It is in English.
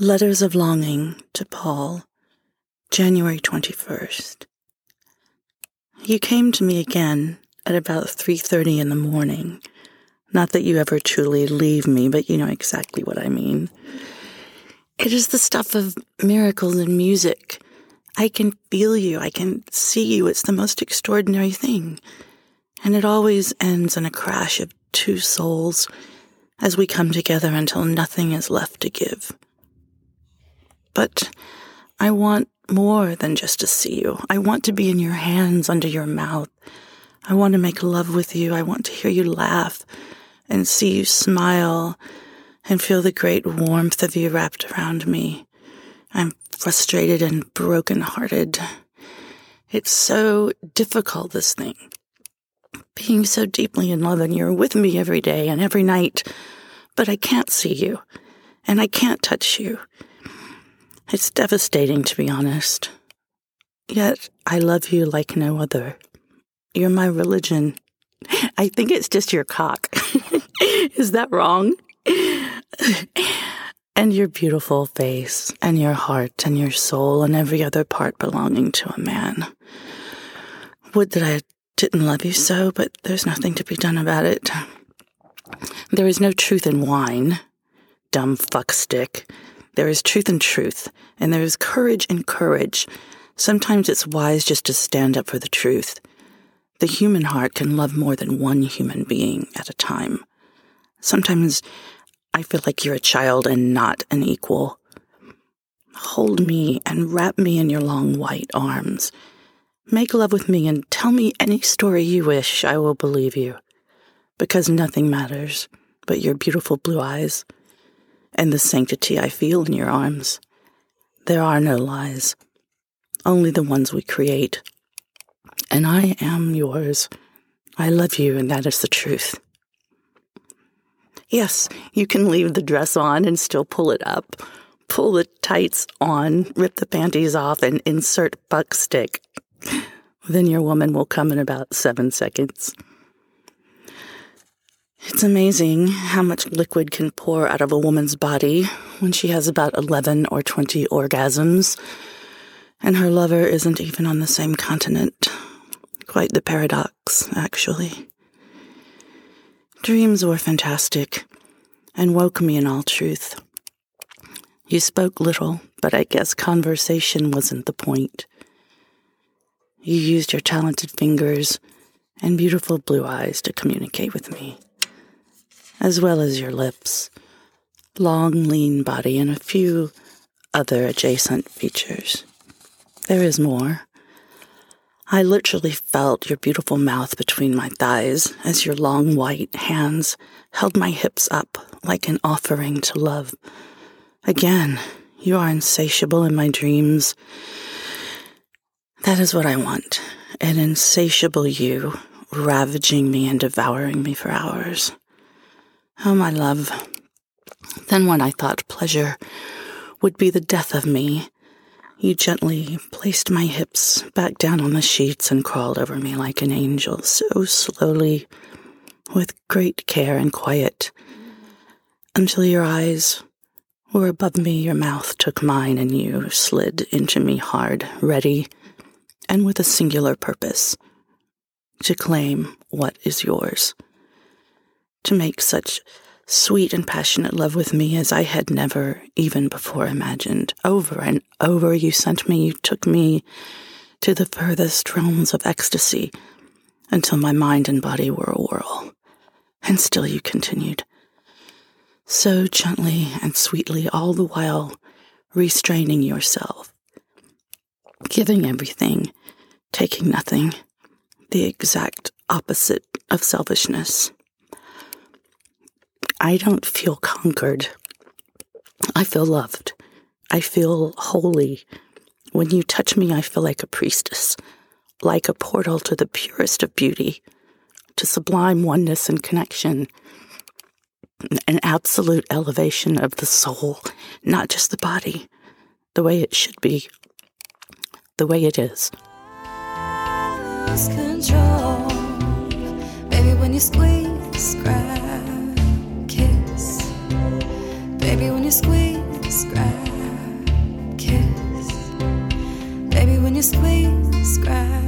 Letters of Longing to Paul, January 21st. You came to me again at about 3:30 in the morning. Not that you ever truly leave me, but you know exactly what I mean. It is the stuff of miracles and music. I can feel you. I can see you. It's the most extraordinary thing. And it always ends in a crash of two souls as we come together until nothing is left to give. But I want more than just to see you. I want to be in your hands, under your mouth. I want to make love with you. I want to hear you laugh and see you smile and feel the great warmth of you wrapped around me. I'm frustrated and broken-hearted. It's so difficult, this thing. Being so deeply in love and you're with me every day and every night, but I can't see you and I can't touch you. It's devastating, to be honest. Yet I love you like no other. You're my religion. I think it's just your cock. Is that wrong? and your beautiful face, and your heart, and your soul, and every other part belonging to a man. Would that I didn't love you so, but there's nothing to be done about it. There is no truth in wine, dumb fuckstick. There is truth in truth, and there is courage in courage. Sometimes it's wise just to stand up for the truth. The human heart can love more than one human being at a time. Sometimes I feel like you're a child and not an equal. Hold me and wrap me in your long white arms. Make love with me and tell me any story you wish, I will believe you. Because nothing matters but your beautiful blue eyes and the sanctity I feel in your arms. There are no lies, only the ones we create. And I am yours. I love you, and that is the truth. Yes, you can leave the dress on and still pull it up. Pull the tights on, rip the panties off, and insert buck stick. Then your woman will come in about seven seconds. It's amazing how much liquid can pour out of a woman's body when she has about 11 or 20 orgasms, and her lover isn't even on the same continent. Quite the paradox, actually. Dreams were fantastic and woke me in all truth. You spoke little, but I guess conversation wasn't the point. You used your talented fingers and beautiful blue eyes to communicate with me as well as your lips, long, lean body, and a few other adjacent features. There is more. I literally felt your beautiful mouth between my thighs as your long white hands held my hips up like an offering to love. Again, you are insatiable in my dreams. That is what I want an insatiable you, ravaging me and devouring me for hours. Oh, my love. Then, when I thought pleasure would be the death of me, you gently placed my hips back down on the sheets and crawled over me like an angel, so slowly, with great care and quiet, until your eyes were above me, your mouth took mine, and you slid into me hard, ready, and with a singular purpose to claim what is yours to make such sweet and passionate love with me as I had never even before imagined. Over and over you sent me, you took me to the furthest realms of ecstasy until my mind and body were a whirl. And still you continued. So gently and sweetly, all the while restraining yourself, giving everything, taking nothing, the exact opposite of selfishness. I don't feel conquered. I feel loved. I feel holy. When you touch me, I feel like a priestess, like a portal to the purest of beauty, to sublime oneness and connection, an absolute elevation of the soul, not just the body, the way it should be, the way it is. Baby, when you squeeze, grab, squeeze, grab, kiss. Baby, when you squeeze, grab.